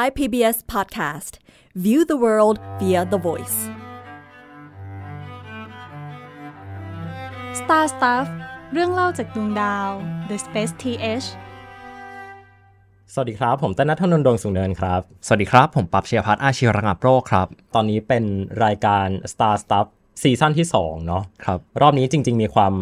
Thai PBS Podcast View the world via the voice Star Stuff เรื่องเล่าจากดวงดาว The Space TH สวัสดีครับ ผมต้นนัทธนนท์ดวงสุงเนินครับ สวัสดีครับ ผมปั๊บเชียร์พัฒน์อาชีวระงับโรคครับ ตอนนี้เป็นรายการ Star Stuff ซีซั่นที่ 2 เนาะครับ รอบนี้จริง ๆ มีความ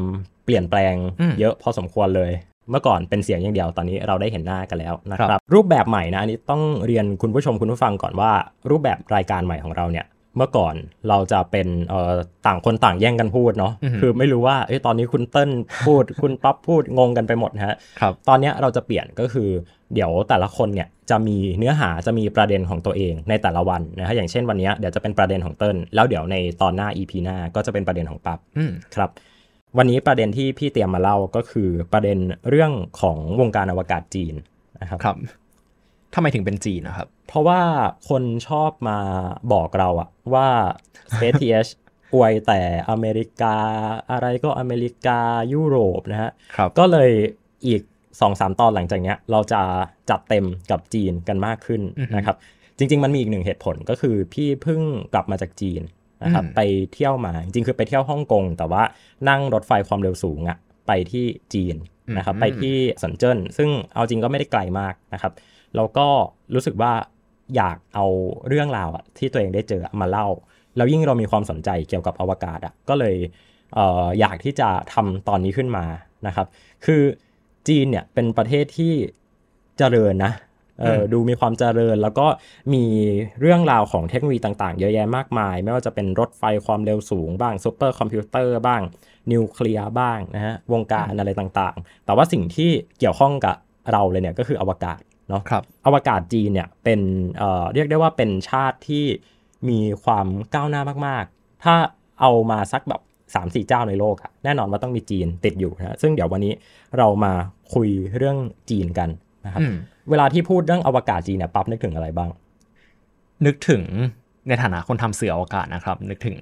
เปลี่ยนแปลงอืมเยอะพอสมควรเลย เมื่อก่อนเป็นเสียงอย่างเดียวตอนนี้เราได้เห็นหน้ากันแล้วนะคครัรับบรูปแบบใหม่นะอันนี้ต้องเรียนคุณผู้ชมคุณผู้ฟังก่อนว่า รูปแบบรายการใหม่ของเราเนี่ยเมื่อก่อนเราจะเป็นเอ่อต่างคนต่างแย่งกันพูดเนาะคือไม่รู้ว่าเอ้ยตอนนี้คุณเติ้ลพูด คุณป๊อปพูดงงกันไปหมดนะฮะครับตอนเนี้ยเราจะเปลี่ยนก็คือ เดี๋ยวแต่ละคนเนี่ยจะมีเนื้อหาจะมีประเด็นของตัวเองในแต่ละวันนะฮะอย่างเช่นวันเนี้ยเดี๋ยวจะเป็นประเด็นของเติ้ลแล้วเดี๋ยวในตอนหน้า EP หน้าก็จะเป็นประเด็นของปั๊บอืมครับ วันนี้ประเด็นที่พี่เตรียมมาเล่าก็คือประเด็นเรื่องของวงการอวกาศจีนนะครับครับทำไมถึงเป็นจีนนะครับ เพราะว่าคนชอบมาบอกเราอะว่า Space TH อวยแต่อเมริกาอะไรก็อเมริกายุโรปนะฮะครับก็เลยอีก2อสตอนหลังจากเนี้ย เราจะจัดเต็มกับจีนกันมากขึ้นอือฮึนะครับ จริง ๆ มันมีอีกหนึ่งเหตุผลก็คือพี่เพิ่งกลับมาจากจีน นะครับอืมไปเที่ยวมาจริงๆคือไปเที่ยวฮ่องกง แต่ว่านั่งรถไฟความเร็วสูงอะไปที่จีนนะครับไปที่สันเจิ้นซึ่งเอาจริงก็ไม่ได้ไกลมากนะครับแล้วก็รู้สึกว่าอยากเอาเรื่องราวอะที่ตัวเองได้เจอมาเล่า แล้วยิ่งเรามีความสนใจเกี่ยวกับอวกาศอะก็เลยเอ่ออยากที่จะทำตอนนี้ขึ้นมานะครับ คือจีนเนี่ยเป็นประเทศที่เจริญนะเอออ ดูมีความเจริญ แล้วก็มีเรื่องราวของเทคโนโลยีต่างๆ เยอะแยะมากมาย ไม่ว่าจะเป็นรถไฟความเร็วสูงบ้างซูเปอร์คอมพิวเตอร์บ้าง นิวเคลียร์บ้างนะฮะวงการอะไรต่างๆ แต่ว่าสิ่งที่เกี่ยวข้องกับเราเลยเนี่ยก็คืออวกาศเนาะครับอวกาศจีนเนี่ยเป็นเอ่อเรียกได้ว่าเป็นชาติที่มีความก้าวหน้ามากๆ ถ้าเอามาสักแบบสามสี่เจ้าในโลกอะแน่นอนว่าต้องมีจีนติดอยู่นะซึ่งเดี๋ยววันนี้เรามาคุยเรื่องจีนกัน นะครับอืมเวลาที่พูดเรื่องอวกาศจีนเนี่ยปั๊บนึกถึงอะไรบ้าง นึกถึงในฐานะคนทำสื่ออวกาศนะครับ นึกถึง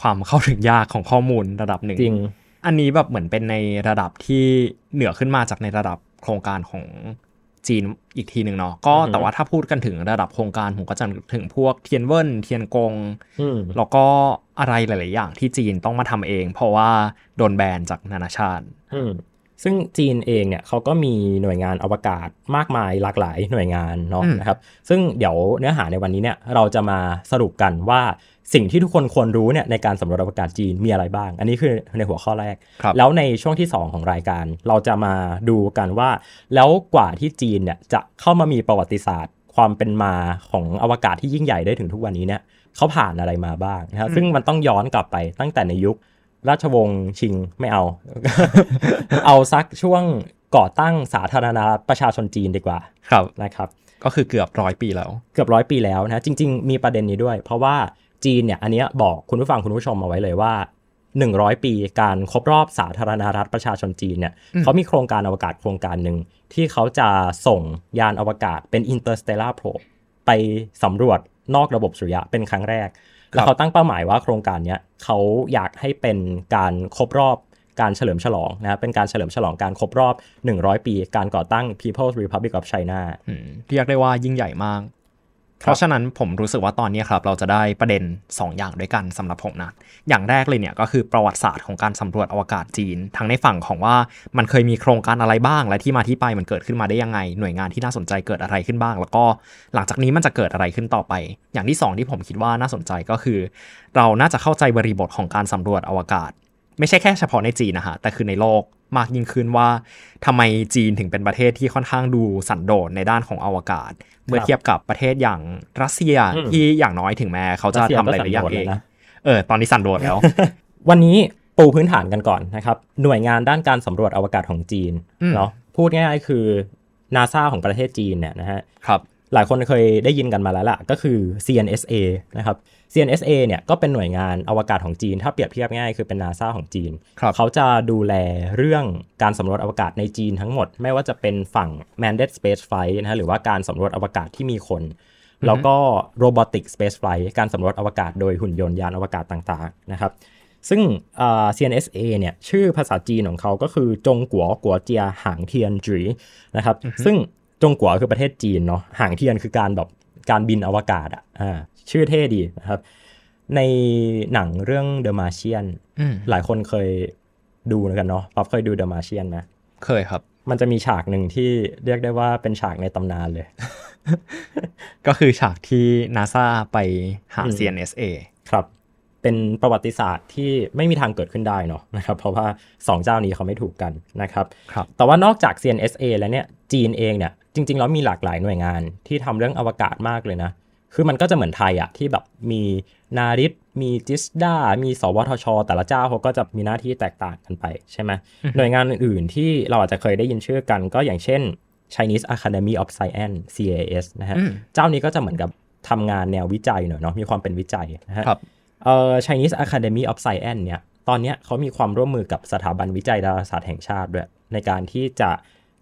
ความเข้าถึงยากของข้อมูลระดับหนึ่งจริง อันนี้แบบเหมือนเป็นในระดับที่เหนือขึ้นมาจากในระดับโครงการของจีนอีกทีหนึ่งเนาะก็อือฮึแต่ว่าถ้าพูดกันถึงระดับโครงการผมก็จะนึกถึงพวกเทียนเวินเทียนกงอืมแล้วก็อะไรหลาย ๆ อย่างที่จีนต้องมาทำเอง เพราะว่าโดนแบนจากนานาชาติอืม ซึ่งจีนเองเนี่ยเขาก็มีหน่วยงานอวกาศมากมายหลากหลายหน่วยงานเนาะอืมนะครับ ซึ่งเดี๋ยวเนื้อหาในวันนี้เนี่ยเราจะมาสรุปกันว่าสิ่งที่ทุกคนควรรู้เนี่ยในการสำรวจอวกาศจีนมีอะไรบ้าง อันนี้คือในหัวข้อแรกครับแล้วในช่วงที่ 2 ของรายการ เราจะมาดูกันว่า แล้วกว่าที่จีนเนี่ยจะเข้ามามีประวัติศาสตร์ ความเป็นมาของอวกาศที่ยิ่งใหญ่ได้ถึงทุกวันนี้เนี่ยเขาผ่านอะไรมาบ้างนะครับซึ่งมันต้องย้อนกลับไปตั้งแต่ในยุค ราชวงศ์ชิงไม่เอา เอาสักช่วงก่อตั้งสาธารณรัฐประชาชนจีนดีกว่า ครับนะครับ ก็คือเกือบร้อยปีแล้ว เกือบร้อยปีแล้วนะจริง ๆ มีประเด็นนี้ด้วย เพราะว่าจีนเนี่ยอันเนี้ยบอกคุณผู้ฟังคุณผู้ชมมาไว้เลยว่า 100 ปีการครบรอบสาธารณรัฐประชาชนจีนเนี่ยอืมเขามีโครงการอวกาศโครงการหนึ่งที่เขาจะส่งยานอวกาศเป็น interstellar probe ไปสำรวจนอกระบบสุริยะเป็นครั้งแรก แล้วเขาตั้งเป้าหมายว่าโครงการเนี้ยเขาอยากให้เป็นการครบรอบการเฉลิมฉลองนะครับเป็นการเฉลิมฉลองการครบรอบ 100 ปี การก่อตั้ง People's Republic of China อืมเรียกได้ว่ายิ่งใหญ่มาก เพราะฉะนั้นผมรู้สึกว่าตอนนี้ครับเราจะได้ประเด็น 2 อย่างด้วยกันสำหรับผมนะ อย่างแรกเลยเนี่ยก็คือประวัติศาสตร์ของการสำรวจอวกาศจีน ทั้งในฝั่งของว่ามันเคยมีโครงการอะไรบ้าง และที่มาที่ไปมันเกิดขึ้นมาได้ยังไง หน่วยงานที่น่าสนใจเกิดอะไรขึ้นบ้าง แล้วก็หลังจากนี้มันจะเกิดอะไรขึ้นต่อไป อย่างที่สองที่ผมคิดว่าน่าสนใจก็คือ เราน่าจะเข้าใจบริบทของการสำรวจอวกาศ ไม่ใช่แค่เฉพาะในจีนนะฮะแต่คือในโลกมากยิ่งขึ้นว่าทำไมจีนถึงเป็นประเทศที่ค่อนข้างดูสันโดษในด้านของอวกาศ เมื่อเทียบกับประเทศอย่างรัสเซียอืมที่อย่างน้อยถึงแม้เขาจะรัสเซียทำอะไรหก็ลายอย่างสันโดษเองแล้วนะเออตอนนี้สันโดษแล้ว วันนี้ปูพื้นฐานกันก่อนนะครับ หน่วยงานด้านการสำรวจอวกาศของจีนอืมเนาะพูดง่ายๆคือนาซาของประเทศจีนเนี่ยนะฮะครับ หลายคนเคยได้ยินกันมาแล้วล่ะ ก็คือ CNSA นะครับ CNSA เนี่ยก็เป็นหน่วยงานอวกาศของจีน ถ้าเปรียบเทียบง่ายคือเป็นนาซาของจีนครับเขาจะดูแลเรื่องการสำรวจอวกาศในจีนทั้งหมด ไม่ว่าจะเป็นฝั่ง manned space flight นะฮะหรือว่าการสำรวจอวกาศที่มีคน แล้วก็ robotic space flight การสำรวจอวกาศโดยหุ่นยนต์ยานอวกาศต่างๆนะครับซึ่งอ่า CNSA เนี่ยชื่อภาษาจีนของเขาก็คือจงกัวกัวเจียหางเทียนจวี๋นะครับซึ่ง จงกัวคือประเทศจีนเนาะหางเทียนคือการแบบการบินอวกาศอะอ่าชื่อเท่ดีนะครับ ในหนังเรื่อง The Martian อืมหลายคนเคยดูกันเนาะป๊อปเคยดู The Martian ไหมเคยครับ มันจะมีฉากหนึ่งที่เรียกได้ว่าเป็นฉากในตำนานเลย ก็คือฉากที่นาซาไปหาอืม CNSA ครับเป็นประวัติศาสตร์ที่ไม่มีทางเกิดขึ้นได้เนาะนะครับ เพราะว่าสองเจ้านี้เขาไม่ถูกกันนะครับครับแต่ว่านอกจาก CNSA แล้วเนี่ยจีนเองเนี่ย จริงๆแล้วมีหลากหลายหน่วยงานที่ทำเรื่องอวกาศมากเลยนะ คือมันก็จะเหมือนไทยอะที่แบบมีนาริตมีจิสดามีสวทช แต่ละเจ้าเขาก็จะมีหน้าที่แตกต่างกันไปใช่ไหมหน่วยงานอื่นๆที่เราอาจจะเคยได้ยินชื่อกันก็อย่างเช่น Chinese Academy of Science CAS นะฮะอืมเจ้านี้ก็จะเหมือนกับทำงานแนววิจัยหน่อยเนาะมีความเป็นวิจัยนะฮะครับเอ่อ Chinese Academy of Science เนี่ยตอนเนี้ยเขามีความร่วมมือกับสถาบันวิจัยดาราศาสตร์แห่งชาติด้วย ในการที่จะ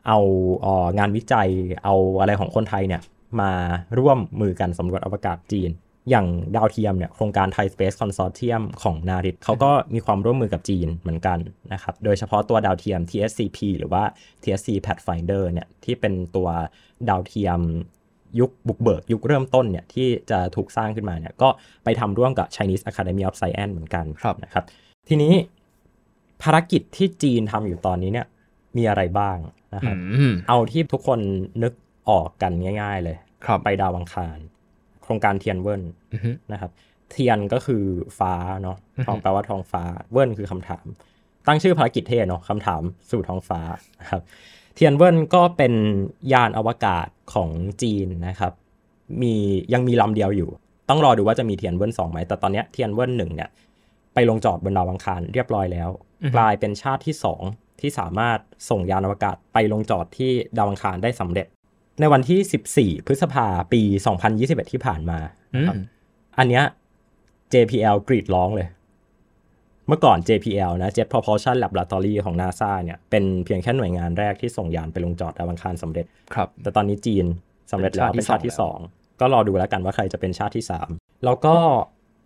เอาเอ่องานวิจัยเอาอะไรของคนไทยเนี่ยมาร่วมมือกันสำรวจอวกาศจีน อย่างดาวเทียมเนี่ยโครงการ Thai Space Consortium ของนาริตเขาก็มีความร่วมมือกับจีนเหมือนกันนะครับ โดยเฉพาะตัวดาวเทียม TSCP หรือว่า TSC Pathfinder เนี่ยที่เป็นตัวดาวเทียมยุคบุกเบิก ยุคเริ่มต้นเนี่ยที่จะถูกสร้างขึ้นมาเนี่ยก็ไปทำร่วมกับ Chinese Academy of Science เหมือนกันครับนะครับ ทีนี้ภารกิจที่จีนทำอยู่ตอนนี้เนี่ย มีอะไรบ้างนะครับอืมเอาที่ทุกคนนึกออกกันง่าย ๆ เลยครับไปดาวอังคาร โครงการเทียนเวินอือฮึนะครับ เทียนก็คือฟ้าเนาะอือฮึทียนแปลว่าท้องฟ้าเวินคือคำถาม ตั้งชื่อภารกิจเท่เนาะคำถามสู่ท้องฟ้านะครับเทียนเวินก็เป็นยานอวกาศของจีนนะครับ มียังมีลำเดียวอยู่ ต้องรอดูว่าจะมีเทียนเวินสองไหมแต่ตอนเนี้ยเทียนเวินหนึ่งเนี่ยไปลงจอดบนดาวอังคารเรียบร้อยแล้วอือฮึกลายเป็นชาติที่สอง ที่สามารถส่งยานอวกาศไปลงจอดที่ดาวอังคารได้สำเร็จ ในวันที่ 14 พฤษภาปี 2021 ที่ผ่านมาอืนะครับมอันเนี้ย JPL กรีดร้องเลย เมื่อก่อน JPL นะ Jet Propulsion Laboratory ของ NASA เนี่ย เป็นเพียงแค่หน่วยงานแรกที่ส่งยานไปลงจอดดาวอังคารสำเร็จ ครับ แต่ตอนนี้จีนสำเร็จแล้วเป็เป็นนชาชาติติที่ที่สสอองงก็รอดูแล้วกันว่าใครจะเป็นชาติที่สามแล้วก็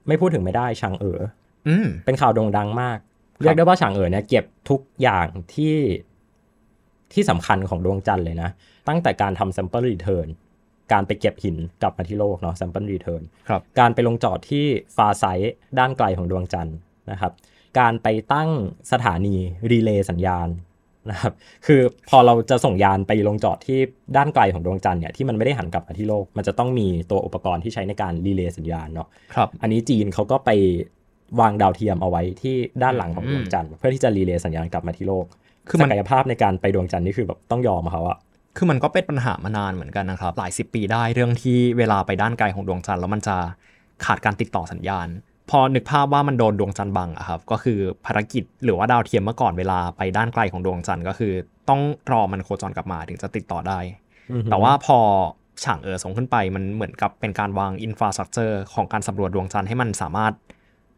ไม่พูดถึงไม่ได้ชางเอ๋ออืมเป็นข่าวโด่งดังมาก เรียกได้ว่าฉางเอ๋อเนี่ยเก็บทุกอย่างที่ที่สำคัญของดวงจันทร์เลยนะ ตั้งแต่การทำ sample return การไปเก็บหินกลับมาที่โลกเนาะ sample return ครับการไปลงจอดที่ฟาไซต์ด้านไกลของดวงจันทร์นะครับ การไปตั้งสถานีรีเลย์สัญญาณนะครับ คือพอเราจะส่งยานไปลงจอดที่ด้านไกลของดวงจันทร์เนี่ยที่มันไม่ได้หันกลับมาที่โลก มันจะต้องมีตัวอุปกรณ์ที่ใช้ในการรีเลย์สัญญาณเนาะครับอันนี้จีนเขาก็ไป วางดาวเทียมเอาไว้ที่ด้านหลังของดวงจันทร์เพื่อที่จะ relay สัญญาณกลับมาที่โลก คือมันศักยภาพในการไปดวงจันทร์นี่คือแบบต้องยอมเขาอะคือมันก็เป็นปัญหามานานเหมือนกันนะครับ หลายสิบปีได้เรื่องที่เวลาไปด้านไกลของดวงจันทร์แล้วมันจะขาดการติดต่อสัญญาณ พอนึกภาพว่ามันโดนดวงจันทร์บังอะครับ ก็คือภารกิจหรือว่าดาวเทียมเมื่อก่อนเวลาไปด้านไกลของดวงจันทร์ก็คือ ต้องรอมันโคจรกลับมาถึงจะติดต่อได้ แต่ว่าพอฉางเอ๋อส่งขึ้นไปมันเหมือนกับเป็นการวาง infrastructure ของการสำรวจดวงจันทร์ให้มันสามารถ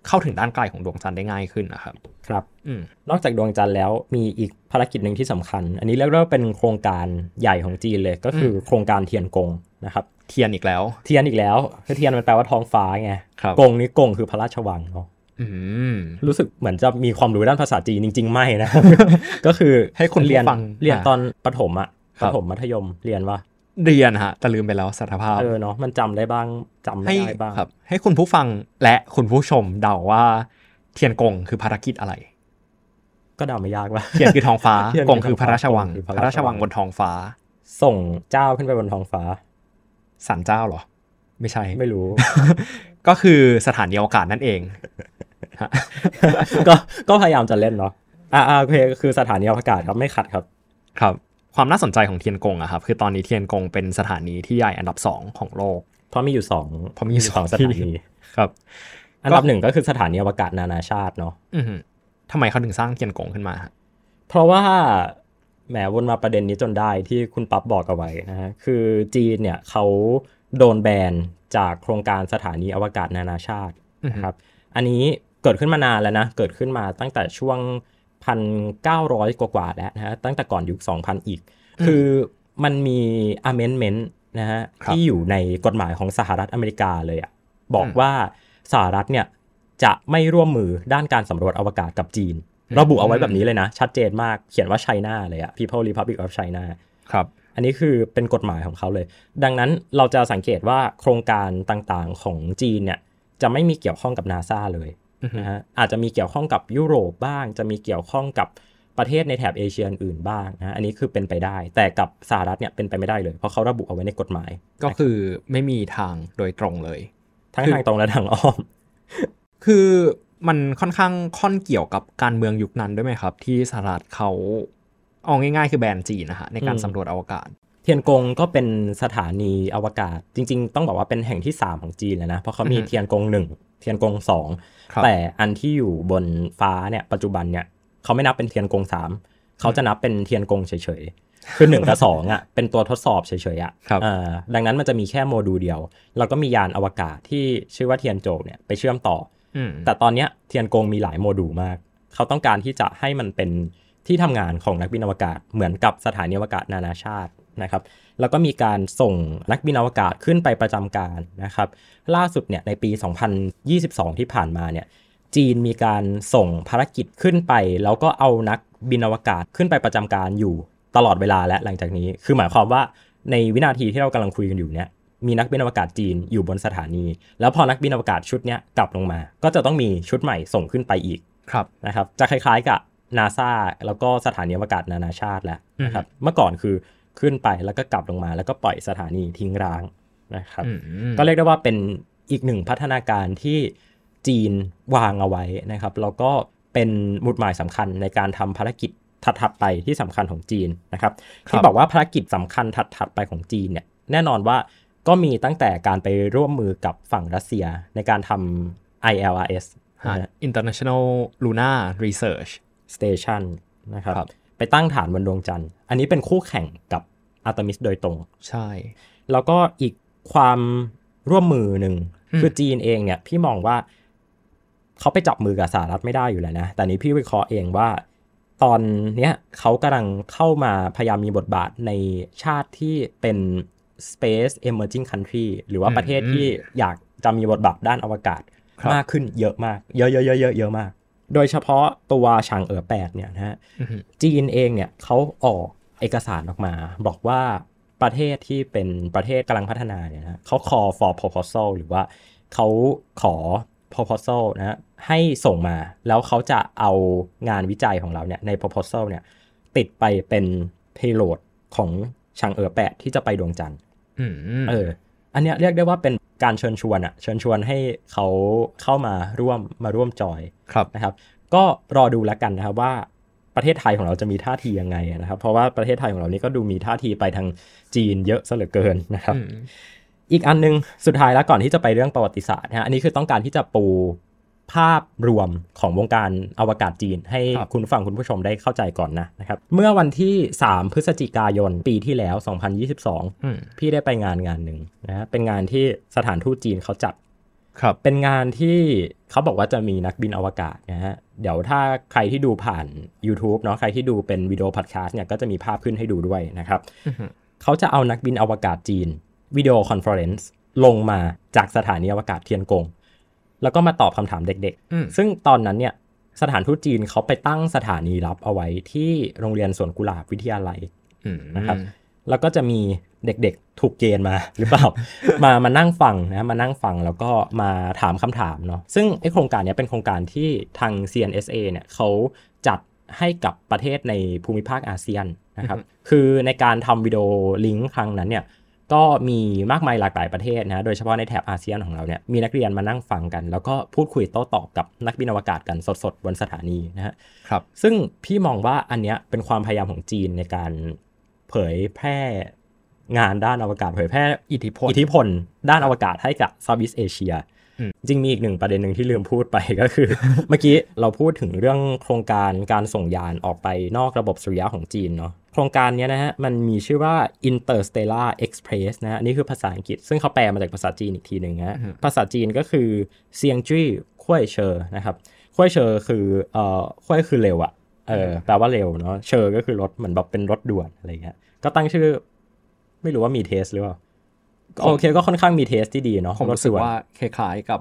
เข้าถึงด้านไกลของดวงจันทร์ได้ง่ายขึ้นนะครับ ครับอืมนอกจากดวงจันทร์แล้วมีอีกภารกิจหนึ่งที่สำคัญ อันนี้เรียกได้ว่าเป็นโครงการใหญ่ของจีนเลยก็คืออโครงการเทียนกงนะครับ เทียนอีกแล้ว เทียนอีกแล้วคือเทียนมันแปลว่าท้องฟ้าไงครับกงนี่กงคือพระราชวังเนาะอืมรู้สึกเหมือนจะมีความรู้ด้านภาษาจีนจริง ๆ ไม่นะ ก็คือให้คุณผู้เรียนฟังเรียนอ่าตอนประถมอะคปรับระถมมัธยมเรียนว่า เรียนฮะแต่ลืมไปแล้วสารภาพเออเนาะมันจำได้บ้างจำไม่ให้ได้บ้างครับ ให้คุณผู้ฟังและคุณผู้ชมเดาว่า เทียนกงคือภารกิจอะไร ก็เดาไม่ยากว่าเทียนคือท้องฟ้าเทียนคือกงคือพระราชวังกงคือพพระระราราชชวัวังงบนท้องฟ้า ส่งเจ้าขึ้นไปบนท้องฟ้าศาลเจ้าเหรอ ไม่ใช่ไม่รู้ ก็คือสถานีอวกาศนั่นเอง ก็ก็พยายามจะเล่นเนาะอ่าอ่าโอเคคือสถานีอวกาศครับไม่ขัดครับ ครับ ความน่าสนใจของเทียนกงอะครับคือตอนนี้เทียนกงเป็นสถานีที่ใหญ่อันดับสองของโลก เพราะมีอยู่สองเพราะมีอยู่สองสถาที่นีครับ อันดับหนึ่งก็คือสถานีอวกาศนานาชาติเนาะอือหือทำไมเขาถึงสร้างเทียนกงขึ้นมาฮะเพราะว่าแหมวนมาประเด็นนี้จนได้ที่คุณปั๊บบอกเอาไว้นะฮะคือจีนเนี่ยเขาโดนแบนจากโครงการสถานีอวกาศนานาชาตินะครับ อันนี้เกิดขึ้นมานานแล้วนะ เกิดขึ้นมาตั้งแต่ช่วง 1,900 กว่าๆแล้วนะฮะตั้งแต่ก่อนยุค 2,000 อีก คือมันมี amendment นะฮะครับที่อยู่ในกฎหมายของสหรัฐอเมริกาเลยอะบอกอืมว่าสหรัฐเนี่ยจะไม่ร่วมมือด้านการสำรวจอวกาศกับจีน ระบุเอาไว้แบบนี้เลยนะ ชัดเจนมากเขียนว่าไชน่าเลยอะ People Republic of China ครับอันนี้คือเป็นกฎหมายของเขาเลย ดังนั้นเราจะสังเกตว่าโครงการต่างๆของจีนเนี่ยจะไม่มีเกี่ยวข้องกับนาซาเลย นะฮะอาจจะมีเกี่ยวข้องกับยุโรปบ้าง จะมีเกี่ยวข้องกับประเทศในแถบเอเชียอื่นบ้างนะอันนี้คือเป็นไปได้ แต่กับสหรัฐเนี่ยเป็นไปไม่ได้เลย เพราะเขาระบุเอาไว้ในกฎหมาย ก็คือไม่มีทางโดยตรงเลย ทั้งทางตรงและทางอ้อม คือมันค่อนข้างค่อนเกี่ยวกับการเมืองยุคนั้นด้วยไหมครับ ที่สหรัฐเขาเอาง่ายๆ คือแบนจีนนะฮะในการอืมสำรวจอวกาศเทียนกงก็เป็นสถานีอวกาศ จริง ๆ ต้องบอกว่าเป็นแห่งที่ 3 ของจีนเลยนะ เพราะเขามีอือฮึเทียนกงหนึ่งเทียนกงสองครับแต่อันที่อยู่บนฟ้าเนี่ยปัจจุบันเนี่ยเขาไม่นับเป็นเทียนกงสามเขาจะนับเป็นเทียนกงเฉยๆ คือหนึ่งกับสองอะเป็นตัวทดสอบเฉยๆอะครับอ่าดังนั้นมันจะมีแค่โมดูลเดียว แล้วก็มียานอวกาศที่ชื่อว่าเทียนโจวเนี่ยไปเชื่อมต่ออืมแต่ตอนเนี้ยเทียนกงมีหลายโมดูลมาก เขาต้องการที่จะให้มันเป็นที่ทำงานของนักบินอวกาศเหมือนกับสถานีอวกาศนานาชาติ นะครับ แล้วก็มีการส่งนักบินอวกาศขึ้นไปประจำการนะครับ ล่าสุดเนี่ยในปี 2022 ที่ผ่านมาเนี่ยจีนมีการส่งภารกิจขึ้นไป แล้วก็เอานักบินอวกาศขึ้นไปประจำการอยู่ตลอดเวลาและหลังจากนี้ คือหมายความว่าในวินาทีที่เรากำลังคุยกันอยู่เนี่ยมีนักบินอวกาศจีนอยู่บนสถานี แล้วพอนักบินอวกาศชุดเนี้ยกลับลงมา ก็จะต้องมีชุดใหม่ส่งขึ้นไปอีกครับนะครับ จะคล้ายๆกับนาซาแล้วก็สถานีอวกาศนานาชาติแหละนะครับ เมื่อก่อนคือ ขึ้นไปแล้วก็กลับลงมา แล้วก็ปล่อยสถานีทิ้งร้างนะครับอืมก็เรียกได้ว่าเป็นอีกหนึ่งพัฒนาการที่จีนวางเอาไว้นะครับ แล้วก็เป็นหมุดหมายสำคัญในการทำภารกิจถัดๆไปที่สำคัญของจีนนะครับครับที่บอกว่าภารกิจสำคัญถัดๆไปของจีนเนี่ยแน่นอนว่าก็มีตั้งแต่การไปร่วมมือกับฝั่งรัสเซียในการทำ ILRS ฮะนะฮะ International Lunar Research Station นะครับครับ ไปตั้งฐานบนดวงจันทร์ อันนี้เป็นคู่แข่งกับอาร์ตมิสโดยตรง ใช่ แล้วก็อีกความร่วมมือหนึ่งอืมคือจีนเองเนี่ยพี่มองว่าเขาไปจับมือกับสหรัฐไม่ได้อยู่แล้วนะ แต่นี้พี่วิเคราะห์เองว่า ตอนเนี้ยเขากำลังเข้ามาพยายามมีบทบาทในชาติที่เป็น space emerging country หรือว่าประเทศที่อยากจะมีบทบาทด้านอวกาศครับมากขึ้นเยอะมาก เยอะเยอะเยอะเยอะเยอะมาก โดยเฉพาะตัวชางเอ๋อแปดเนี่ยนะฮะอือฮึจีนเองเนี่ยเขาออกเอกสารออกมา บอกว่าประเทศที่เป็นประเทศกำลังพัฒนาเนี่ยนะเขา call for proposal หรือว่าเขาขอ proposal นะฮะให้ส่งมาแล้วเขาจะเอางานวิจัยของเราเนี่ยใน proposal เนี่ยติดไปเป็น payload ของชางเอ๋อแปดที่จะไปดวงจันทร์อืมเออ อันเนี้ยเรียกได้ว่าเป็นการเชิญชวนอะเชิญชวนให้เขาเข้ามาร่วมมาร่วมจอยครับนะครับ ก็รอดูแล้วกันนะครับว่าประเทศไทยของเราจะมีท่าทียังไงนะครับ เพราะว่าประเทศไทยของเรานี่ก็ดูมีท่าทีไปทางจีนเยอะซะเหลือเกินนะครับอืมอีกอันหนึงสุดท้ายแล้วก่อนที่จะไปเรื่องประวัติศาสตร์นะฮะอันนี้คือต้องการที่จะปู ภาพรวมของวงการอวกาศจีน ให้ครับคุณผู้ฟังคุณผู้ชมได้เข้าใจก่อนนะนะครับ เมื่อวันที่ 3 พฤศจิกายนปีที่แล้ว 2022อืมพี่ได้ไปงานงานหนึ่งนะฮะเป็นงานที่สถานทูตจีนเขาจัดครับเป็นงานที่เขาบอกว่าจะมีนักบินอวกาศนะฮะเดี๋ยวถ้าใครที่ดูผ่าน YouTube เนาะใครที่ดูเป็นวิดีโอพอดแคสต์เนี่ยก็จะมีภาพขึ้นให้ดูด้วยนะครับอือฮึเขาจะเอานักบินอวกาศจีน video conference ลงมาจากสถานีอวกาศเทียนกง แล้วก็มาตอบคำถามเด็กอืมๆซึ่งตอนนั้นเนี่ยสถานทูตจีนเขาไปตั้งสถานีรับเอาไว้ที่โรงเรียนสวนกุหลาบวิทยาลัยอืมนะครับแล้วก็จะมีเด็กๆถูกเกณฑ์มาหรือเปล่า มามานั่งฟังนะมานั่งฟังแล้วก็มาถามคำถามเนาะซึ่งไอโครงการเนี้ยเป็นโครงการที่ทาง CNSA เนี่ยเขาจัดให้กับประเทศในภูมิภาคอาเซียนนะครับคือในการทำวิดีโอลิงก์ครั้งนั้นเนี่ย ก็มีมากมายหลากหลายประเทศนะโดยเฉพาะในแถบอาเซียนของเราเนี่ยมีนักเรียนมานั่งฟังกัน แล้วก็พูดคุยโต้ตอบกับนักบินอวกาศกันสดๆบนสถานีนะฮะครับ ซึ่งพี่มองว่าอันเนี้ยเป็นความพยายามของจีนในการเผยแพร่งานด้านอวกาศเผยแพร่อิทธิพลอิทธิพล ด้านอวกาศให้กับซาวิสเอเชียอืมจริงมีอีกหนึ่งประเด็นหนึ่งที่ลืมพูดไปก็คือ เมื่อกี้เราพูดถึงเรื่องโครงการการส่งยานออกไปนอกระบบสุริยะของจีนเนาะโครงการเนี้ยนะฮะมันมีชื่อว่า Interstellar Express นะฮะนี่คือภาษาอังกฤษ ซึ่งเขาแปลมาจากภาษาจีนอีกทีหนึ่งฮะภาษาจีนก็คือเซียงจี้คุ้ยเชอนะครับคุ้ยเชอคือเอ่อคุ้ยคือเร็วอะเออแปลว่าเร็วเนาะเชอก็คือรถเหมือนแบบเป็นรถด่วนอะไรเงี้ยก็ตั้งชื่อ ไม่รู้ว่ามีเทสหรือเปล่าก็โอเคก็ค่อนข้างมีเทสที่ดีเนาะผมรู้สึกด่นว่าคล้ายๆกับ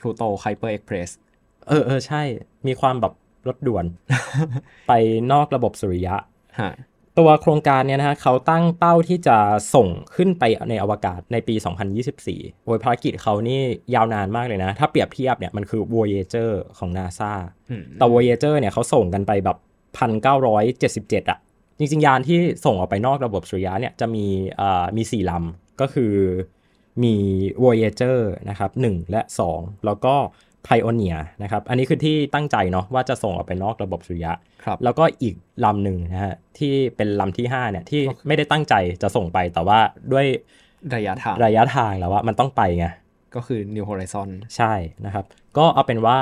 Pluto Hyper Express เออเออใช่ มีความแบบรถด่วน ไปนอกระบบสุริยะฮะ ตัวโครงการเนี่ยนะฮะเขาตั้งเป้าที่จะส่งขึ้นไปในอวกาศในปี 2024 โดยภารกิจเขานี่ยาวนานมากเลยนะ ถ้าเปรียบเทียบเนี่ยมันคือ Voyager ของ NASA อืมแต่ Voyager เนี่ยเขาส่งกันไปแบบ 1977อะจริงๆ ยานที่ส่งออกไปนอกระบบสุริยะเนี่ยจะมีเอ่อมี4ลำ ก็คือมี Voyager นะครับ1และ 2 แล้วก็ Pioneer นะครับ อันนี้คือที่ตั้งใจเนาะว่าจะส่งออกไปนอกระบบสุริยะครับแล้วก็อีกลำหนึ่งนะฮะที่เป็นลำที่5เนี่ยที่ไม่ได้ตั้งใจจะส่งไปแต่ว่าด้วยระยะทางระยะทางแล้วว่ามันต้องไปไง ก็คือ New Horizon ใช่นะครับ ก็เอาเป็นว่า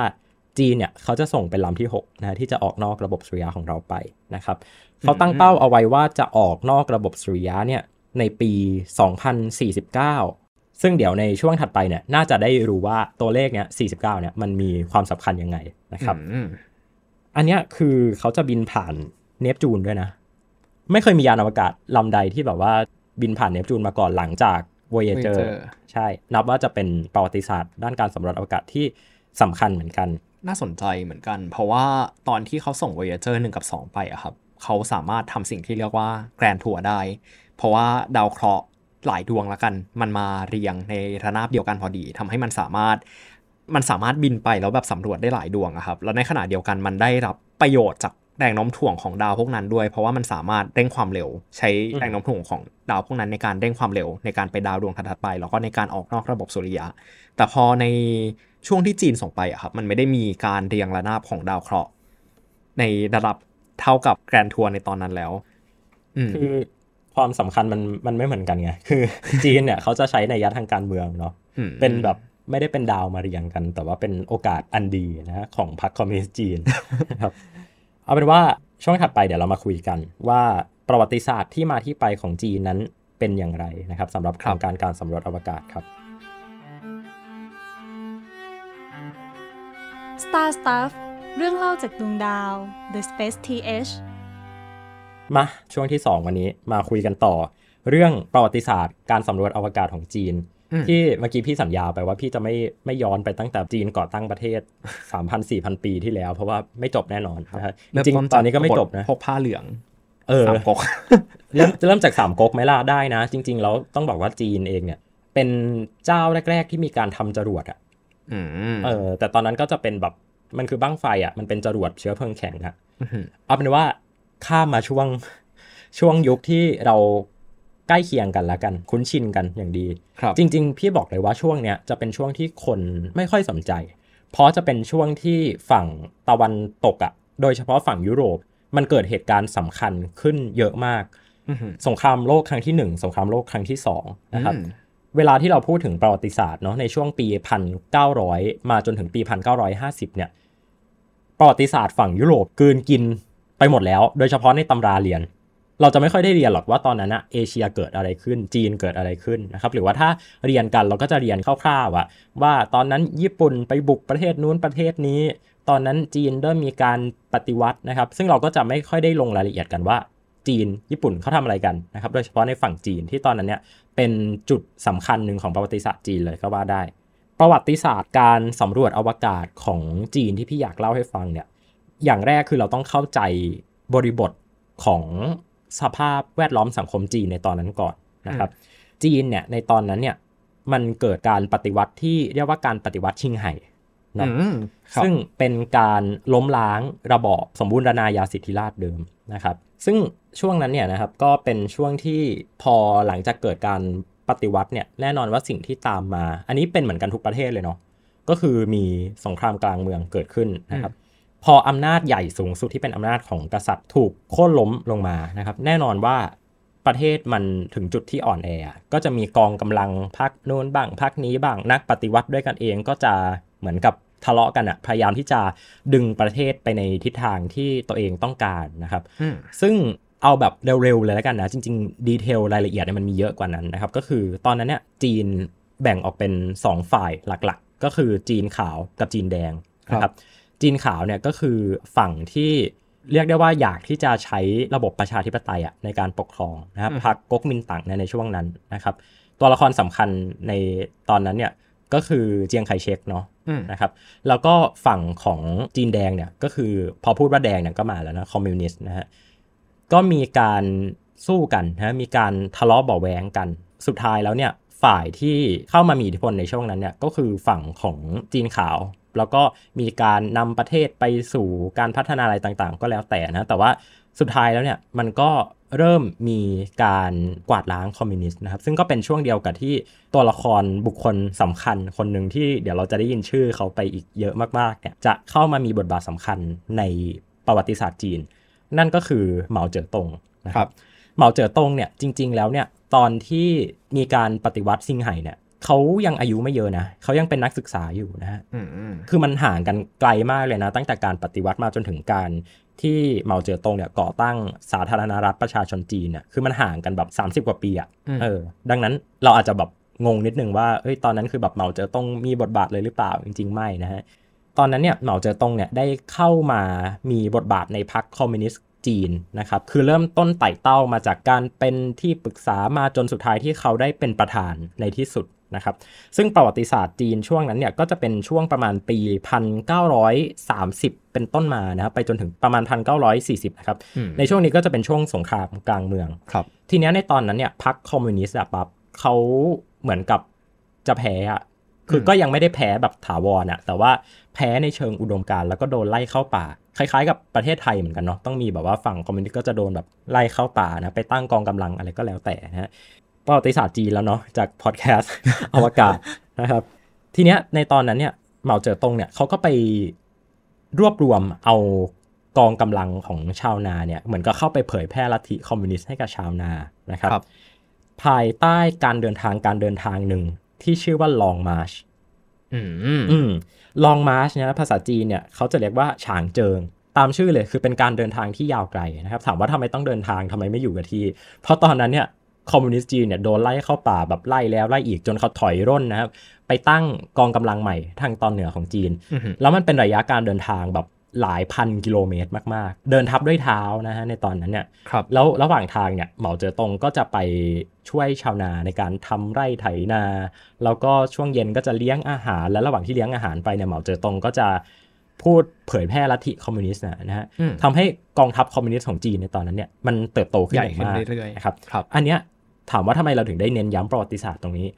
จีนเนี่ยเขาจะส่งเป็นลำที่6นะฮะที่จะออกนอกระบบสุริยะของเราไปนะครับเขาตั้งเป้าเอาไว้ว่าจะออกนอกระบบสุริยะเนี่ยในปี 2049 ซึ่งเดี๋ยวในช่วงถัดไปเนี่ยน่าจะได้รู้ว่าตัวเลขเนี่ย49เนี่ยมันมีความสำคัญยังไงนะครับอืมอันเนี้ยคือเขาจะบินผ่านเนปจูนด้วยนะ ไม่เคยมียานอวกาศลำใดที่แบบว่าบินผ่านเนปจูนมาก่อนหลังจาก Voyager Voyager ใช่ นับว่าจะเป็นประวัติศาสตร์ด้านการสำรวจอวกาศที่สำคัญเหมือนกัน น่าสนใจเหมือนกัน เพราะว่าตอนที่เขาส่ง Voyager 1 กับ 2 ไปอะครับ เขาสามารถทำสิ่งที่เรียกว่าแกรนทัวร์ได้ เพราะว่าดาวเคราะห์ หลายดวงละกัน มันมาเรียงในระนาบเดียวกันพอดีทำให้มันสามารถมันสามารถบินไปแล้วแบบสำรวจได้หลายดวงอะครับ แล้วในขณะเดียวกันมันได้รับประโยชน์จากแรงโน้มถ่วงของดาวพวกนั้นด้วย เพราะว่ามันสามารถเร่งความเร็ว ใช้แรงโน้มถ่วงของดาวพวกนั้นในการเร่งความเร็วในการไปดาวดวงถัดไป แล้วก็ในการออกนอกระบบสุริยะ แต่พอในช่วงที่จีนส่งไปอะครับ มันไม่ได้มีการเรียงระนาบของดาวเคราะห์ในระดับเท่ากับแกรนทัวร์ในตอนนั้นแล้วคือ ความสำคัญมันมันไม่เหมือนกันไง คือจีนเนี่ยเขาจะใช้ในยยะทางการเมืองเนาะอืมเป็นแบบไม่ได้เป็นดาวมาเรียงกัน แต่ว่าเป็นโอกาสอันดีนะฮะของพรรคคอมมิวนิสต์จีนนะครับ เอาเป็นว่าช่วงถัดไปเดี๋ยวเรามาคุยกัน ว่าประวัติศาสตร์ที่มาที่ไปของจีนนั้นเป็นอย่างไรนะครับสำหรับโครงการการสำรวจอวกาศครับ Star Stuff เรื่องเล่าจากดวงดาว The Space TH มาช่วงที่ 2 วันนี้มาคุยกันต่อ เรื่องประวัติศาสตร์การสำรวจอวกาศของจีนอืมที่เมื่อกี้พี่สัญญาไปว่าพี่จะไม่ไม่ย้อนไปตั้งแต่จีนก่อตั้งประเทศ 3,000-4,000 ปีที่แล้ว เพราะว่าไม่จบแน่นอนนะฮะจริงๆตอนนี้ก็ไม่จบนะพกผ้าเหลืองเออสามก๊กเริ่มเริ่มจากสามก๊กไหมล่ะได้นะ จริง ๆ แล้วต้องบอกว่าจีนเองเนี่ย เป็นเจ้าแรก ๆ ที่มีการทำจรวดอะอืมเออ แต่ตอนนั้นก็จะเป็นแบบมันคือบั้งไฟอะมันเป็นจรวดเชื้อเพลิงแข็งอะอื้อหือเอาเป็นว่า ข้ามมาช่วงช่วงยุคที่เราใกล้เคียงกันแล้วกัน คุ้นชินกันอย่างดีครับจริง ๆ พี่บอกเลยว่าช่วงเนี้ยจะเป็นช่วงที่คนไม่ค่อยสนใจ เพราะจะเป็นช่วงที่ฝั่งตะวันตกอะ โดยเฉพาะฝั่งยุโรป มันเกิดเหตุการณ์สำคัญขึ้นเยอะมากอื้อหือสงครามโลกครั้งที่หนึ่งสงครามโลกครั้งที่สองนะครับอืมเวลาที่เราพูดถึงประวัติศาสตร์เนาะในช่วงปี 1900 มาจนถึงปี 1950 เนี่ย ประวัติศาสตร์ฝั่งยุโรปกลืนกิน ไปหมดแล้ว โดยเฉพาะในตำราเรียน เราจะไม่ค่อยได้เรียนหรอกว่าตอนนั้นอะเอเชียเกิดอะไรขึ้น จีนเกิดอะไรขึ้นนะครับหรือว่าถ้าเรียนกันเราก็จะเรียนคร่าวๆอะว่าตอนนั้นญี่ปุ่นไปบุกประเทศนู้นประเทศนี้ ตอนนั้นจีนเริ่มมีการปฏิวัตินะครับ ซึ่งเราก็จะไม่ค่อยได้ลงรายละเอียดกันว่าจีนญี่ปุ่นเขาทำอะไรกันนะครับโดยเฉพาะในฝั่งจีนที่ตอนนั้นเนี่ยเป็นจุดสำคัญหนึ่งของประวัติศาสตร์จีนเลยก็ว่าได้ ประวัติศาสตร์การสำรวจอวกาศของจีนที่พี่อยากเล่าให้ฟังเนี่ย อย่างแรกคือเราต้องเข้าใจบริบทของสภาพแวดล้อมสังคมจีนในตอนนั้นก่อนนะครับ จีนเนี่ยในตอนนั้นเนี่ยมันเกิดการปฏิวัติที่เรียกว่าการปฏิวัติชิงไห่เนาะอืมครับซึ่งเป็นการล้มล้างระบอบสมบูรณาญาสิทธิราชย์เดิมนะครับ ซึ่งช่วงนั้นเนี่ยนะครับก็เป็นช่วงที่พอหลังจากเกิดการปฏิวัติเนี่ยแน่นอนว่าสิ่งที่ตามมา อันนี้เป็นเหมือนกันทุกประเทศเลยเนาะก็คือมีสงครามกลางเมืองเกิดขึ้นนะครับ พออำนาจใหญ่สูงสุดที่เป็นอำนาจของกษัตริย์ถูกโค่นล้มลงมานะครับ แน่นอนว่าประเทศมันถึงจุดที่อ่อนแอ ก็จะมีกองกำลังพักโน้นบ้างพักนี้บ้างนักปฏิวัติด้วยกันเองก็จะเหมือนกับทะเลาะกันอะพยายามที่จะดึงประเทศไปในทิศทางที่ตัวเองต้องการนะครับ ซึ่งเอาแบบเร็วๆเลยแล้วกันนะ จริงๆ ดีเทลรายละเอียดเนี่ยมันมีเยอะกว่านั้นนะครับ ก็คือตอนนั้นเนี่ยจีนแบ่งออกเป็น 2 ฝ่ายหลักๆ ก็คือจีนขาวกับจีนแดงนะครับ จีนขาวเนี่ยก็คือฝั่งที่เรียกได้ว่าอยากที่จะใช้ระบบประชาธิปไตยอะในการปกครองนะครับอืมพรรคก๊กมินตั๋งเนี่ยในช่วงนั้นนะครับ ตัวละครสำคัญในตอนนั้นเนี่ยก็คือเจียงไคเชกเนาะอืมนะครับแล้วก็ฝั่งของจีนแดงเนี่ยก็คือพอพูดว่าแดงเนี่ยก็มาแล้วนะคอมมิวนิสต์นะฮะก็มีการสู้กันนะมีการทะเลาะเบาะแวงกัน สุดท้ายแล้วเนี่ยฝ่ายที่เข้ามามีอิทธิพลในช่วงนั้นเนี่ยก็คือฝั่งของจีนขาว แล้วก็มีการนำประเทศไปสู่การพัฒนาอะไรต่างๆ ก็แล้วแต่นะ แต่ว่าสุดท้ายแล้วเนี่ยมันก็เริ่มมีการกวาดล้างคอมมิวนิสต์นะครับ ซึ่งก็เป็นช่วงเดียวกับที่ตัวละครบุคคลสำคัญคนหนึ่งที่เดี๋ยวเราจะได้ยินชื่อเขาไปอีกเยอะมากๆเนี่ยจะเข้ามามีบทบาทสำคัญในประวัติศาสตร์จีน นั่นก็คือเหมาเจ๋อตงนะคครัรับบเหมาเจ๋อตงเนี่ยจริง ๆ แล้วเนี่ยตอนที่มีการปฏิวัติซิงไห่เนี่ย เขายังอายุไม่เยอะนะเขายังเป็นนักศึกษาอยู่นะฮะอืมคือมันห่างกันไกลมากเลยนะ ตั้งแต่การปฏิวัติมาจนถึงการที่เหมาเจ๋อตงเนี่ยก่อตั้งสาธารณรัฐประชาชนจีนเนี่ยคือมันห่างกันแบบ 30 กว่าปีอะอืมเออ ดังนั้นเราอาจจะแบบงงนิดนึงว่าเอ้ยตอนนั้นคือแบบเหมาเจ๋อตงมีบทบาทเลยหรือเปล่าจริง ๆ ไม่นะฮะตอนนั้นเนี่ยเหมาเจ๋อตงเนี่ยได้เข้ามามีบทบาทในพรรคคอมมิวนิสต์จีนนะครับคือเริ่มต้นไต่เต้ามาจากการเป็นที่ปรึกษามาจนสุดท้ายที่เขาได้เป็นประธานในที่สุด นะครับ ซึ่งประวัติศาสตร์จีนช่วงนั้นเนี่ยก็จะเป็นช่วงประมาณปี 1930 เป็นต้นมานะครับไปจนถึงประมาณ 1940 นะครับอืมในช่วงนี้ก็จะเป็นช่วงสงครามกลางเมืองครับ ทีเนี้ยในตอนนั้นเนี่ยพรรคคอมมิวนิสต์อะป๊อปเขาเหมือนกับจะแพ้อะคืออืมก็ยังไม่ได้แพ้แบบถาวรอะแต่ว่าแพ้ในเชิงอุดมการณ์แล้วก็โดนไล่เข้าป่า คล้ายๆ กับประเทศไทยเหมือนกันเนาะต้องมีแบบว่าฝั่งคอมมิวนิสต์ก็จะโดนแบบไล่เข้าป่านะไปตั้งกองกำลังอะไรก็แล้วแต่นะฮะ ประวัติศาสตร์จีนแล้วเนาะจากพอดแคสต์อวกาศนะครับ ทีเนี้ยในตอนนั้นเนี่ยเหมาเจ๋อตงเนี่ยเขาก็ไปรวบรวมเอากองกำลังของชาวนาเนี่ยเหมือนก็เข้าไปเผยแพร่ลัทธิคอมมิวนิสต์ให้กับชาวนานะครับครับภายใต้การเดินทางการเดินทางหนึ่งที่ชื่อว่าลองมาร์ชอืมอืมลองมาร์ชเนี่ยภาษาจีนเนี่ยเขาจะเรียกว่าฉางเจิง ตามชื่อเลยคือเป็นการเดินทางที่ยาวไกลนะครับ ถามว่าทำไมต้องเดินทางทำไมไม่อยู่กับที่ เพราะตอนนั้นเนี่ย คอมมิวนิสต์จีนเนี่ยโดนไล่เข้าป่าแบบไล่แล้วไล่อีกจนเขาถอยร่นนะครับไปตั้งกองกำลังใหม่ทางตอนเหนือของจีนอืมแล้วมันเป็นระยะการเดินทางแบบหลายพันกิโลเมตรมาก ๆ เดินทับด้วยเท้านะฮะในตอนนั้นเนี่ยครับแล้วระหว่างทางเนี่ยเหมาเจ๋อตงก็จะไปช่วยชาวนาในการทำไร่ไถนา แล้วก็ช่วงเย็นก็จะเลี้ยงอาหาร และระหว่างที่เลี้ยงอาหารไปเนี่ยเหมาเจ๋อตงก็จะพูดเผยแพร่ลัทธิคอมมิวนิสต์นะนะฮะอืมทำให้กองทัพคอมมิวนิสต์ของจีนในตอนนั้นเนี่ยมันเติบโตขึ้นใหญ่อย่างขึ้นมากเรื่อยๆนะครับครับ อันเนี้ย ถามว่าทำไมเราถึงได้เน้นย้ำประวัติศาสตร์ตรงนี้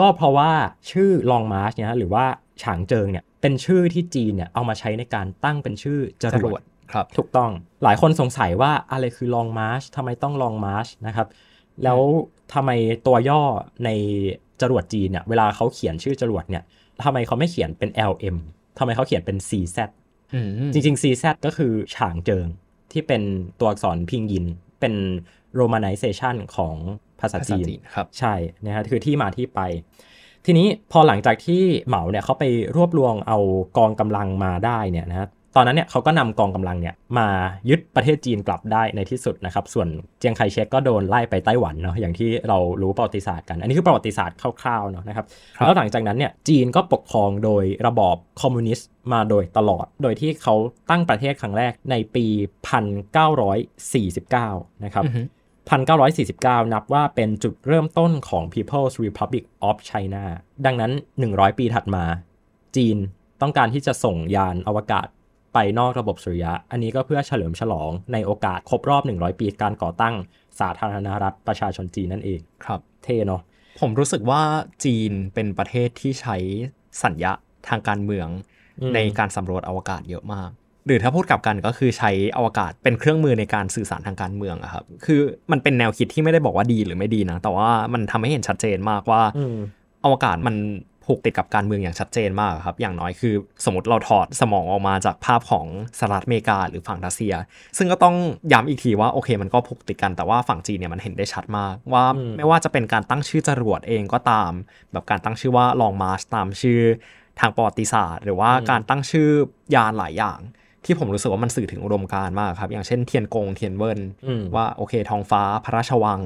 ก็เพราะว่าชื่อ Long March เนี่ยหรือว่าฉางเจิงเนี่ยเป็นชื่อที่จีนเนี่ยเอามาใช้ในการตั้งเป็นชื่อจจรรววดดครับถูกต้องหลายคนสงสัยว่าอะไรคือ Long March ทำไมต้อง Long March นะครับแล้วทำไมตัวย่อในจรวดจีนเนี่ยเวลาเขาเขียนชื่อจรวดเนี่ยทำไมเขาไม่เขียนเป็น LM ทำไมเขาเขียนเป็น CZ อืมจริงๆ CZ ก็คือฉางเจิงที่เป็นตัวอักษรพิงยินเป็น romanization ของ ภาษาภาษาจีนจีนครับใช่นะฮะคือที่มาที่ไป ทีนี้พอหลังจากที่เหมาเนี่ยเขาไปรวบรวมเอากองกำลังมาได้เนี่ยนะฮะตอนนั้นเนี่ยเขาก็นำกองกำลังเนี่ยมายึดประเทศจีนกลับได้ในที่สุดนะครับ ส่วนเจียงไคเชกก็โดนไล่ไปไต้หวันเนาะอย่างที่เรารู้ประวัติศาสตร์กัน อันนี้คือประวัติศาสตร์คร่าวๆเนาะนะครับครับแล้วหลังจากนั้นเนี่ยจีนก็ปกครองโดยระบอบคอมมิวนิสต์มาโดยตลอด โดยที่เขาตั้งประเทศครั้งแรกในปี 1949 นะครับอือฮึ 1949 นับว่าเป็นจุดเริ่มต้นของ People's Republic of China ดังนั้น 100 ปีถัดมา จีนต้องการที่จะส่งยานอวกาศไปนอกระบบสุริยะ อันนี้ก็เพื่อเฉลิมฉลองในโอกาสครบรอบ 100 ปีการก่อตั้งสาธารณรัฐประชาชนจีนนั่นเอง ครับ เท่เนาะ ผมรู้สึกว่าจีนเป็นประเทศที่ใช้สัญญาทางการเมืองอืมในการสำรวจอวกาศเยอะมากห รือถ้าพูดกลับกันก็คือใช้อวกาศเป็นเครื่องมือในการสื่อสารทางการเมืองอะครับ คือมันเป็นแนวคิดที่ไม่ได้บอกว่าดีหรือไม่ดีนะ แต่ว่ามันทำให้เห็นชัดเจนมากว่าอืมอวกาศมันผูกติดกับการเมืองอย่างชัดเจนมากครับ อย่างน้อยคือสมมติเราถอดสมองออกมาจากภาพของสหรัฐอเมริกาหรือฝั่งรัสเซีย ซึ่งก็ต้องย้ำอีกทีว่าโอเค มันก็ผูกติดกันแต่ว่าฝั่งจีนเนี่ยมันเห็นได้ชัดมาก ว่าอืมไม่ว่าจะเป็นการตั้งชื่อจรวดเองก็ตาม แบบการตั้งชื่อว่าลองมาร์ชตามชื่อทางประวัติศาสตร์ หรือว่าการตั้งชื่อยานหลายอย่าง ที่ผมรู้สึกว่ามันสื่อถึงอุดมการณ์มากครับ อย่างเช่นเทียนกงเทียนเวินอืมว่าโอเคท้องฟ้าพระราชวัง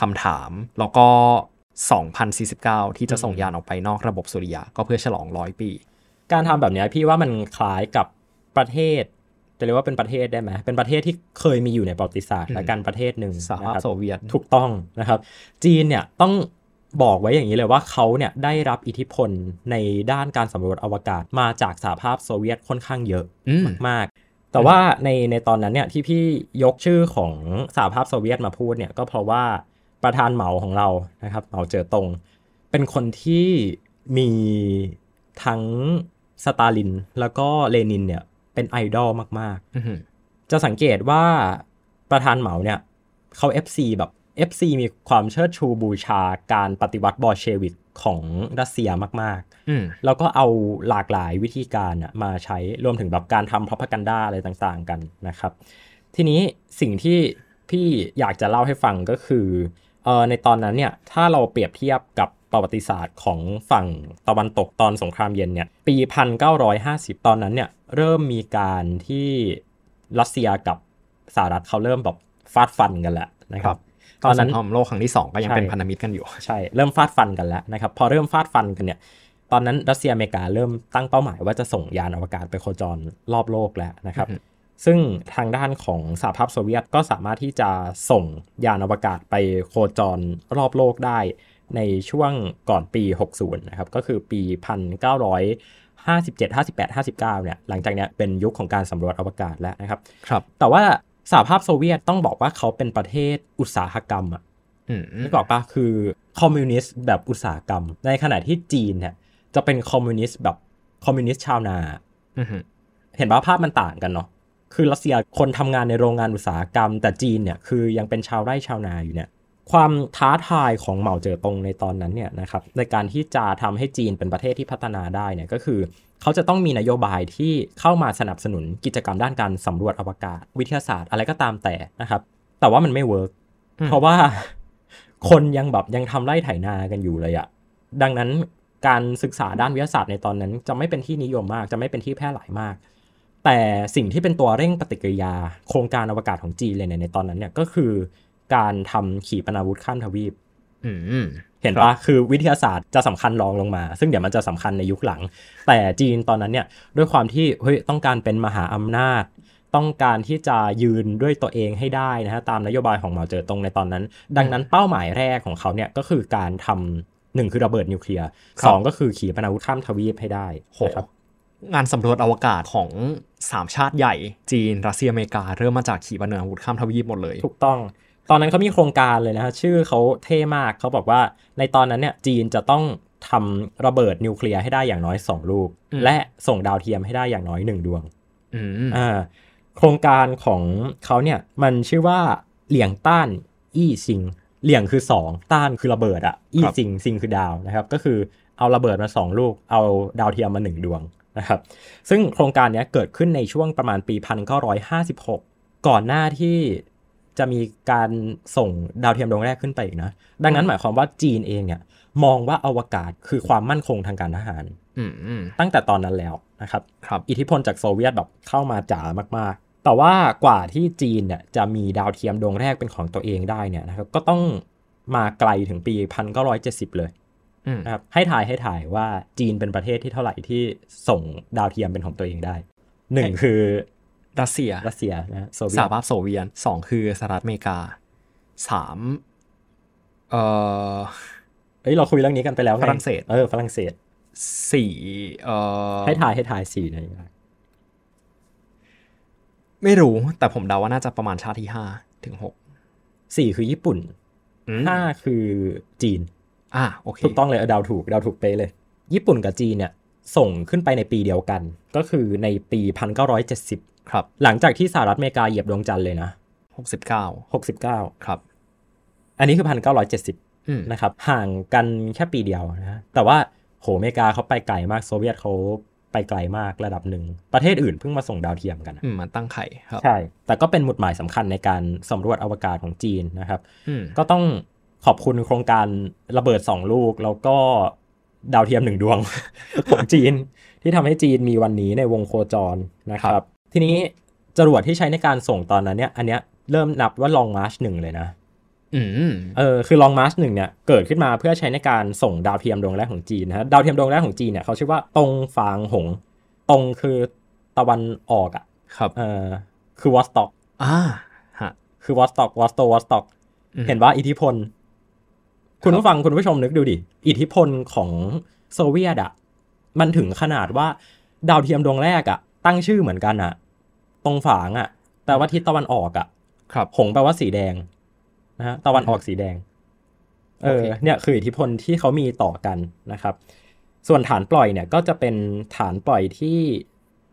คำถาม แล้วก็ 2049 ที่จะส่งยานออกไปนอกระบบสุริยะ ก็เพื่อฉลองร้อยปี การทำแบบเนี้ยพี่ว่ามันคล้ายกับประเทศจะเรียกว่าเป็นประเทศได้ไหมเป็นประเทศที่เคยมีอยู่ในประวัติศาสตร์และกันประเทศหนึ่งสหภาพนะครับโซเวียตถูกต้องนะครับ จีนเนี่ยต้อง บอกไว้อย่างนี้เลยว่าเขาเนี่ยได้รับอิทธิพลในด้านการสำรวจอวกาศมาจากสหภาพโซเวียตค่อนข้างเยอะอืมมากแต่ว่าในในตอนนั้นเนี่ยที่พี่ยกชื่อของสหภาพโซเวียตมาพูดเนี่ยก็เพราะว่าประธานเหมาของเรานะครับเหมาเจอตรงเป็นคนที่มีทั้งสตาลิน แล้วก็เลนินเนี่ยเป็นไอดอลมากอือหือๆจะสังเกตว่าประธานเหมาเนี่ยเขา FC แบบ FC มีความเชิดชูบูชาการปฏิวัติบอลเชวิกของรัสเซียมากๆอืมแล้วก็เอาหลากหลายวิธีการน่ะมาใช้รวมถึงแบบการทำ propaganda อะไรต่างๆกันนะครับ ทีนี้สิ่งที่พี่อยากจะเล่าให้ฟังก็คือเออในตอนนั้นเนี่ยถ้าเราเปรียบเทียบกับประวัติศาสตร์ของฝั่งตะวันตกตอนสงครามเย็นเนี่ยปี 1950 ตอนนั้นเนี่ยเริ่มมีการที่รัสเซียกับสหรัฐเขาเริ่มแบบฟาดฟันกันแล้วนะครับ ตอนสงครามโลกครั้งที่สองก็ยังใช่เป็นพันธมิตรกันอยู่ ใช่ เริ่มฟาดฟันกันแล้วนะครับ พอเริ่มฟาดฟันกันเนี่ย ตอนนั้นรัสเซียอเมริกาเริ่มตั้งเป้าหมายว่าจะส่งยานอวกาศไปโคจรรอบโลกแล้วนะครับอือฮึซึ่งทางด้านของสหภาพโซเวียตก็สามารถที่จะส่งยานอวกาศไปโคจรรอบโลกได้ ในช่วงก่อนปี 60 นะครับ ก็คือปี 1957 58 59 เนี่ย หลังจากเนี้ยเป็นยุคของการสำรวจอวกาศแล้วนะครับ ครับ แต่ว่า สหภาพโซเวียตต้องบอกว่าเขาเป็นประเทศอุตสาหกรรมอะอืมนึกออกปะคือคอมมิวนิสต์แบบอุตสาหกรรม ในขณะที่จีนเนี่ยจะเป็นคอมมิวนิสต์แบบคอมมิวนิสต์ชาวนาอือหือเห็นว่าภาพมันต่างกันเนาะคือรัสเซียคนทำงานในโรงงานอุตสาหกรรม แต่จีนเนี่ยคือยังเป็นชาวไร่ชาวนาอยู่เนี่ย ความท้าทายของเหมาเจ๋อตงในตอนนั้นเนี่ยนะครับในการที่จะทำให้จีนเป็นประเทศที่พัฒนาได้เนี่ยก็คือ เขาจะต้องมีนโยบายที่เข้ามาสนับสนุนกิจกรรมด้านการสำรวจอวกาศ วิทยาศาสตร์อะไรก็ตามแต่นะครับ แต่ว่ามันไม่ work อืมเพราะว่าคนยังแบบยังทำไร่ไถนากันอยู่เลยอะดังนั้นการศึกษาด้านวิทยาศาสตร์ในตอนนั้น จะไม่เป็นที่นิยมมาก จะไม่เป็นที่แพร่หลายมาก แต่สิ่งที่เป็นตัวเร่งปฏิกิริยา โครงการอวกาศของจีนเลยเนี่ยในตอนนั้นเนี่ยก็คือ การทำขีปนาวุธข้ามทวีปอืมเห็นปะคือวิทยาศาสตร์จะสำคัญรองลงมา ซึ่งเดี๋ยวมันจะสำคัญในยุคหลัง แต่จีนตอนนั้นเนี่ยด้วยความที่เฮ้ยต้องการเป็นมหาอำนาจ ต้องการที่จะยืนด้วยตัวเองให้ได้นะฮะตามนโยบายของเหมาเจ๋อตงในตอนนั้น ดังนั้นเป้าหมายแรกของเขาเนี่ยก็คือการทำหนึ่งคือระเบิดนิวเคลียร์ครับสองก็คือขีปนาวุธข้ามทวีปให้ได้โหนะครับงานสำรวจอวกาศของสามชาติใหญ่ จีน รัสเซียอเมริกา เริ่มมาจากขีปนาวุธข้ามทวีปหมดเลย ถูกต้อง ตอนนั้นเขามีโครงการเลยนะฮะชื่อเขาเท่มากเขาบอกว่าในตอนนั้นเนี่ยจีนจะต้องทำระเบิดนิวเคลียร์ให้ได้อย่างน้อย 2 ลูกอืมและส่งดาวเทียมให้ได้อย่างน้อย 1 ดวงอืมอ่าโครงการของเขาเนี่ยมันชื่อว่าเหลี่ยงต้านอี้ซิงเหลี่ยงคือ 2 ต้านคือระเบิดอะอี้ซิงซิงคือดาวนะครับ ก็คือเอาระเบิดมา 2 ลูก เอาดาวเทียมมา 1 ดวงนะครับ ซึ่งโครงการเนี้ยเกิดขึ้นในช่วงประมาณปี 1956 ก่อนหน้าที่ จะมีการส่งดาวเทียมดวงแรกขึ้นไปอีกนะ ดังนั้นหมายความว่าจีนเองเนี่ย มองว่าอวกาศคือความมั่นคงทางการทหารอืมอืมตั้งแต่ตอนนั้นแล้วนะครับครับ อิทธิพลจากโซเวียตแบบเข้ามาจ๋ามากๆ แต่ว่ากว่าที่จีนเนี่ยจะมีดาวเทียมดวงแรกเป็นของตัวเองได้เนี่ยนะครับ ก็ต้องมาไกลถึงปี 1970 เลยอืมนะครับให้ถ่ายให้ถ่ายว่าจีนเป็นประเทศที่เท่าไหร่ที่ส่งดาวเทียมเป็นของตัวเองได้หนึ่งคือ รัสเซียรัสเซียนะฮะโซเวีสยหตภาพโซเวียตสองคือสหรัฐอเมริกาสามเอ่อเอ้ยเราคุยเรื่องนี้กันไปแล้วไฝรั่งเศสเออฝรั่งเศสสี่เอ่อให้ถ่ายให้ถ่ายสี่หนะไม่รู้แต่ผมเดาว่าน่าจะประมาณชาติที่ห้าถึงหกสี่คือญี่ปุ่นอืมห้าคือจีน อะโอเคถูกต้องเลยเออเดาวถูกเดาวถูกเป๊ะเลย ญี่ปุ่นกับจีนเนี่ย ส่งขึ้นไปในปีเดียวกัน ก็คือในปี1970 ครับหลังจากที่สหรัฐอเมริกาเหยียบดวงจันทร์เลยนะหกสิบเก้า69 ครับ อันนี้คือ 1970อืมนะครับ ห่างกันแค่ปีเดียวนะฮะแต่ว่าโหอเมริกาเขาไปไกลมากโซเวียตเขาไปไกลมากระดับหนึ่ง ประเทศอื่นเพิ่งมาส่งดาวเทียมกันอะอืมมันตั้งไข่ครับใช่ แต่ก็เป็นหมุดหมายสำคัญในการสำรวจอวกาศของจีนนะครับอืมก็ต้องขอบคุณโครงการระเบิดสองลูก แล้วก็ดาวเทียมหนึ่งดวง ของจีน ที่ทำให้จีนมีวันนี้ในวงโคจรนะครับ ทีนี้จรวดที่ใช้ในการส่งตอนนั้นเนี่ย อันเนี้ยเริ่มนับว่า Long March หนึ่งเลยนะอืมเออคือ Long March หนึ่งเนี่ยเกิดขึ้นมาเพื่อใช้ในการส่งดาวเทียมดวงแรกของจีนนะฮะดาวเทียมดวงแรกของจีนเนี่ยเขาชื่อว่าตงฟางหงตงคือตะวันออกอะ ครับเออคือวอสต็อกอ่าฮะคือวอสต็อกวอสโตวอสต็อกอืมเห็นว่าอิทธิพล คุณผู้ฟังคุณผู้ชมนึกดูดิ อิทธิพลของโซเวียตอะ มันถึงขนาดว่าดาวเทียมดวงแรกอะ ตั้งชื่อเหมือนกันอะ ตรงฝางอะ่ะแปลว่าทิศตะวันออกอะ่ะ ครับหงส์แปลว่าสีแดงนะฮะตะวันออกสีแดง เออโอเคเนี่ยคืออิทธิพลที่เขามีต่อกันนะครับ ส่วนฐานปล่อยเนี่ยก็จะเป็นฐานปล่อยที่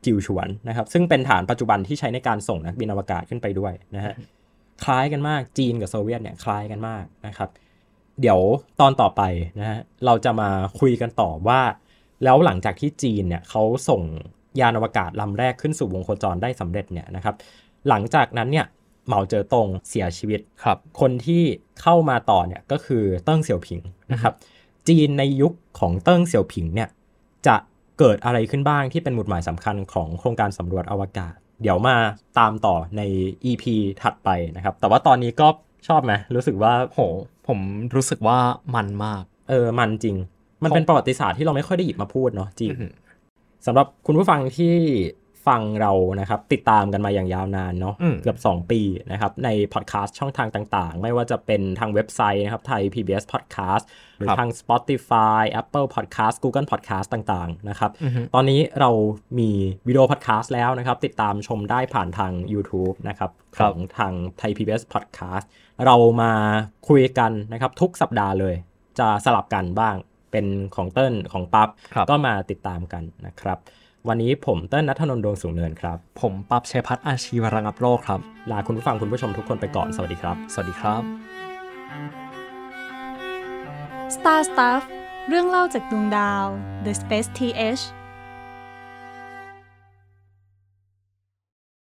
จิวฉวนนะครับ ซึ่งเป็นฐานปัจจุบันที่ใช้ในการส่งนักบินอวกาศขึ้นไปด้วยนะฮะคล้ายกันมากจีนกับโซเวียตเนี่ยคล้ายกันมากนะครับ เดี๋ยวตอนต่อไปนะฮะเราจะมาคุยกันต่อว่า แล้วหลังจากที่จีนเนี่ยเขาส่ง ยานอวกาศลำแรกขึ้นสู่วงโคจรได้สำเร็จเนี่ยนะครับ หลังจากนั้นเนี่ยเหมาเจ๋อตงเสียชีวิตครับ คนที่เข้ามาต่อเนี่ยก็คือเติ้งเสี่ยวผิงนะครับ จีนในยุคของเติ้งเสี่ยวผิงเนี่ยจะเกิดอะไรขึ้นบ้างที่เป็นหมุดหมายสำคัญของโครงการสำรวจอวกาศ เดี๋ยวมาตามต่อใน EP ถัดไปนะครับ แต่ว่าตอนนี้ก็ชอบไหมรู้สึกว่าโห ผมรู้สึกว่ามันมาก เออมันจริง มันเป็นประวัติศาสตร์ที่เราไม่ค่อยได้หยิบมาพูดเนาะจีนอือหือ สำหรับคุณผู้ฟังที่ฟังเรานะครับ ติดตามกันมาอย่างยาวนานเนาะอืมเกือบ 2 ปีนะครับ ในพอดแคสต์ช่องทางต่างๆ ไม่ว่าจะเป็นทางเว็บไซต์นะครับไทย PBS Podcast หรือครับทาง Spotify Apple Podcast Google Podcast ต่างๆ นะครับอือหือตอนนี้เรามีวิดีโอพอดแคสต์แล้วนะครับ ติดตามชมได้ผ่านทาง YouTube นะครับของทางไทย PBS Podcast เรามาคุยกันนะครับ ทุกสัปดาห์เลยจะสลับกันบ้าง เป็นของเติ้ลของปั๊บครับก็มาติดตามกันนะครับ วันนี้ผมเติ้ลนัทนนท์ดวงสูงเนินครับ ผมปั๊บชัยพัฒน์อาชีวระงับโรคครับ ลาคุณผู้ฟังคุณผู้ชมทุกคนไปก่อนสวัสดีครับ สวัสดีครับ Star Stuff เรื่องเล่าจากดวงดาว The Space TH